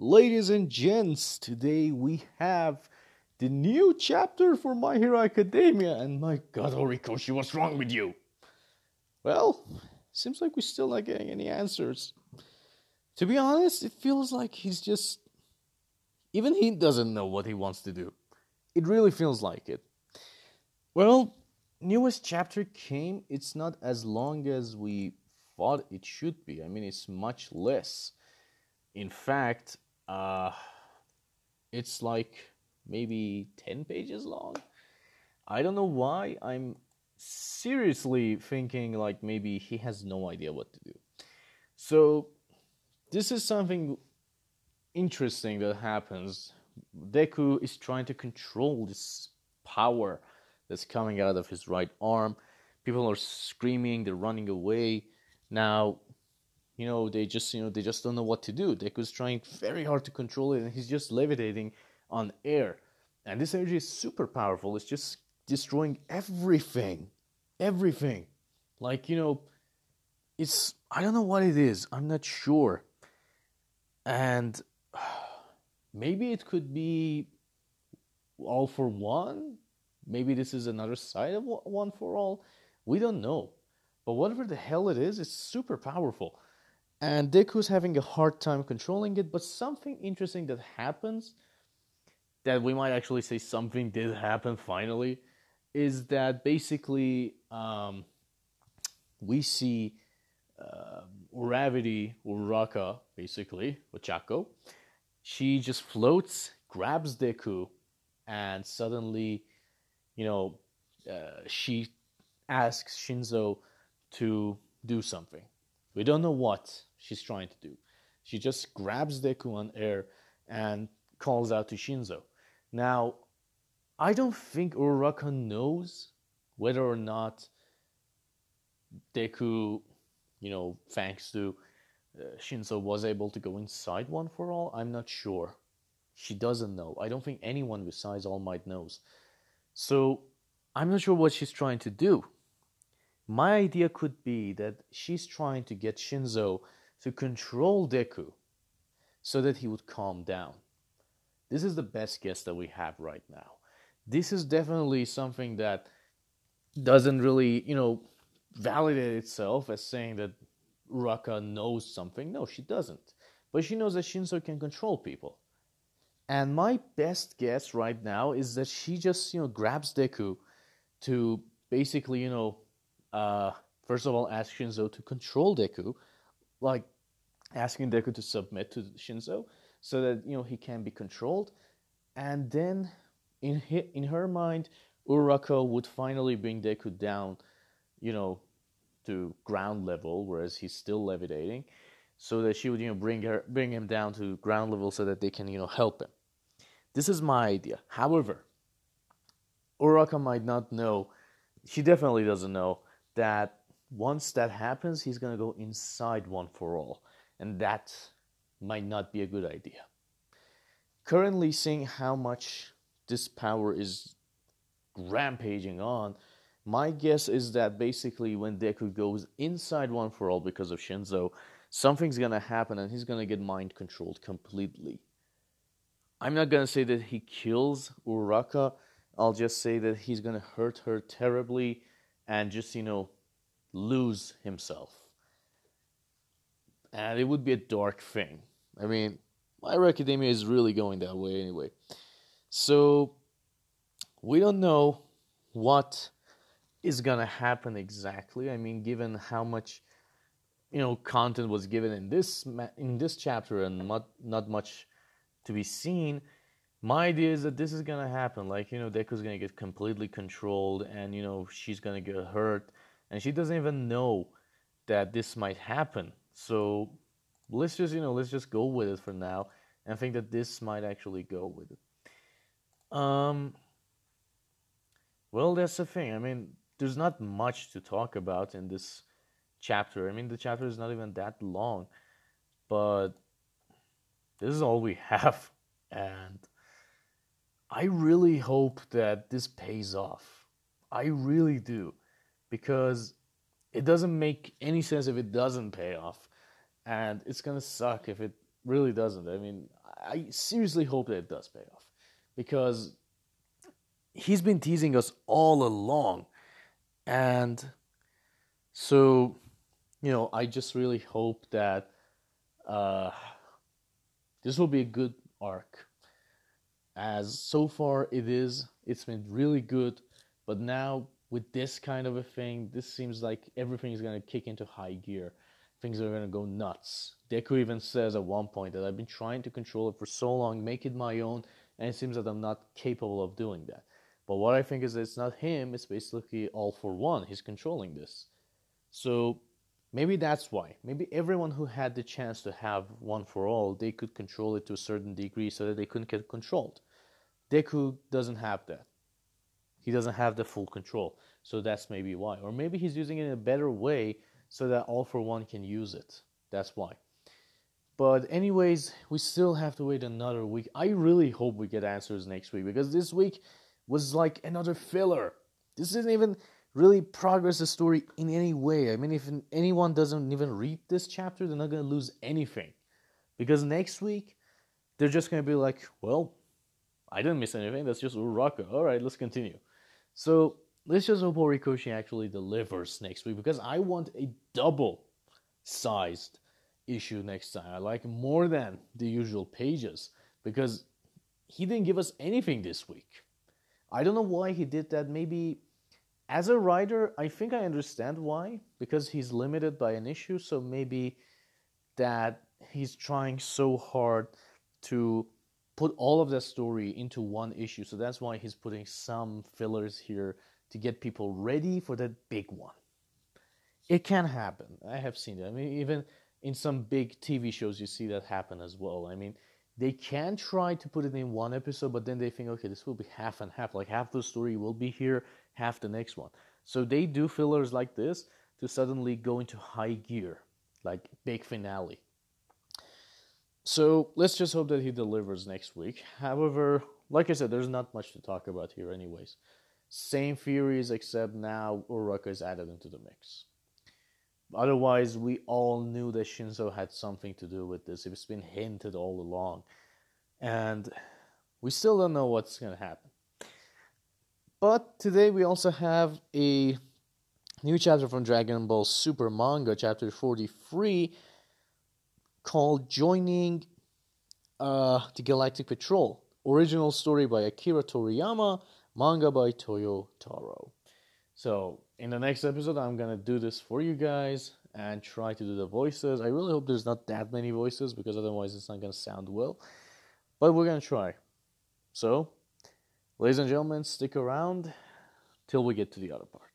Ladies and gents, today we have the new chapter for My Hero Academia, and my god, Horikoshi, what's wrong with you? Well, seems like we're still not getting any answers. To be honest, it feels like he's just. Even he doesn't know what he wants to do. It really feels like it. Well, newest chapter came. It's not as long as we thought it should be. I mean, it's much less. In fact, uh, it's like maybe 10 pages long. I don't know why. I'm seriously thinking like maybe he has no idea what to do. So, this is something interesting that happens. Deku is trying to control this power that's coming out of his right arm. People are screaming, they're running away. Now, you know, they just, you know, they just don't know what to do. Deku's trying very hard to control it and he's just levitating on air. And this energy is super powerful. It's just destroying everything. Everything. Like, you know, it's I don't know what it is. I'm not sure. And maybe it could be all for one. Maybe this is another side of one for all. We don't know. But whatever the hell it is, it's super powerful. And Deku's having a hard time controlling it, but something interesting that happens that we might actually say something did happen finally is that basically um, we see uh, Uravity Uraka, basically, Ochaco. She just floats, grabs Deku, and suddenly, you know, uh, she asks Shinso to do something. We don't know what she's trying to do. She just grabs Deku on air and calls out to Shinso. Now, I don't think Uraraka knows whether or not Deku, you know, thanks to uh, Shinso, was able to go inside One for All. I'm not sure. She doesn't know. I don't think anyone besides All Might knows. So, I'm not sure what she's trying to do. My idea could be that she's trying to get Shinso to control Deku so that he would calm down. This is the best guess that we have right now. This is definitely something that doesn't really, you know, validate itself as saying that Raka knows something. No, she doesn't. But she knows that Shinso can control people. And my best guess right now is that she just, you know, grabs Deku to basically, you know, uh, first of all, ask Shinso to control Deku, like asking Deku to submit to Shinso so that you know he can be controlled, and then in in her mind, Urako would finally bring Deku down, you know, to ground level, whereas he's still levitating, so that she would you know bring her bring him down to ground level so that they can you know help him. This is my idea. However, Uraka might not know. She definitely doesn't know that once that happens, he's going to go inside One for All. And that might not be a good idea. Currently, seeing how much this power is rampaging on, my guess is that basically when Deku goes inside One for All because of Shinso, something's gonna happen and he's gonna get mind controlled completely. I'm not gonna say that he kills Uraka, I'll just say that he's gonna hurt her terribly and just, you know, lose himself. And it would be a dark thing. I mean, My Academia is really going that way anyway. So, we don't know what is gonna happen exactly. I mean, given how much you know content was given in this in this chapter and not not much to be seen, my idea is that this is gonna happen. Like you know, Deku's gonna get completely controlled, and you know she's gonna get hurt, and she doesn't even know that this might happen. So let's just you know let's just go with it for now, and think that this might actually go with it. Um. Well, that's the thing. I mean, there's not much to talk about in this chapter. I mean, the chapter is not even that long, but this is all we have, and I really hope that this pays off. I really do. Because it doesn't make any sense if it doesn't pay off. And it's going to suck if it really doesn't. I mean, I seriously hope that it does pay off because he's been teasing us all along. And so, you know, I just really hope that uh, this will be a good arc. As so far it is, it's been really good, but now with this kind of a thing, this seems like everything is going to kick into high gear. Things are going to go nuts. Deku even says at one point that I've been trying to control it for so long, make it my own, and it seems that I'm not capable of doing that. But what I think is that it's not him, it's basically all for one. He's controlling this. So maybe that's why. Maybe everyone who had the chance to have one for all, they could control it to a certain degree so that they couldn't get controlled. Deku doesn't have that. He doesn't have the full control. So that's maybe why. Or maybe he's using it in a better way so that all for one can use it. That's why. But anyways, we still have to wait another week. I really hope we get answers next week because this week was like another filler. This didn't even really progress the story in any way. I mean, if anyone doesn't even read this chapter, they're not going to lose anything. Because next week, they're just going to be like, well, I didn't miss anything. That's just Uraraka. All right, let's continue. So let's just hope Horikoshi actually delivers next week because I want a double sized issue next time. I like more than the usual pages because he didn't give us anything this week. I don't know why he did that. Maybe as a writer, I think I understand why because he's limited by an issue. So maybe that he's trying so hard to put all of that story into one issue. So that's why he's putting some fillers here to get people ready for that big one. It can happen. I have seen it. I mean, even in some big TV shows, you see that happen as well. I mean, they can try to put it in one episode, but then they think, okay, this will be half and half. Like half the story will be here, half the next one. So they do fillers like this to suddenly go into high gear, like big finale. So let's just hope that he delivers next week. However, like I said, there's not much to talk about here, anyways. Same theories, except now Uraraka is added into the mix. Otherwise, we all knew that Shinso had something to do with this. It's been hinted all along. And we still don't know what's going to happen. But today we also have a new chapter from Dragon Ball Super Manga, chapter 43, called Joining uh, the Galactic Patrol. Original story by Akira Toriyama, manga by Toyo Taro. So, in the next episode, I'm gonna do this for you guys and try to do the voices. I really hope there's not that many voices because otherwise it's not gonna sound well. But we're gonna try. So, ladies and gentlemen, stick around till we get to the other part.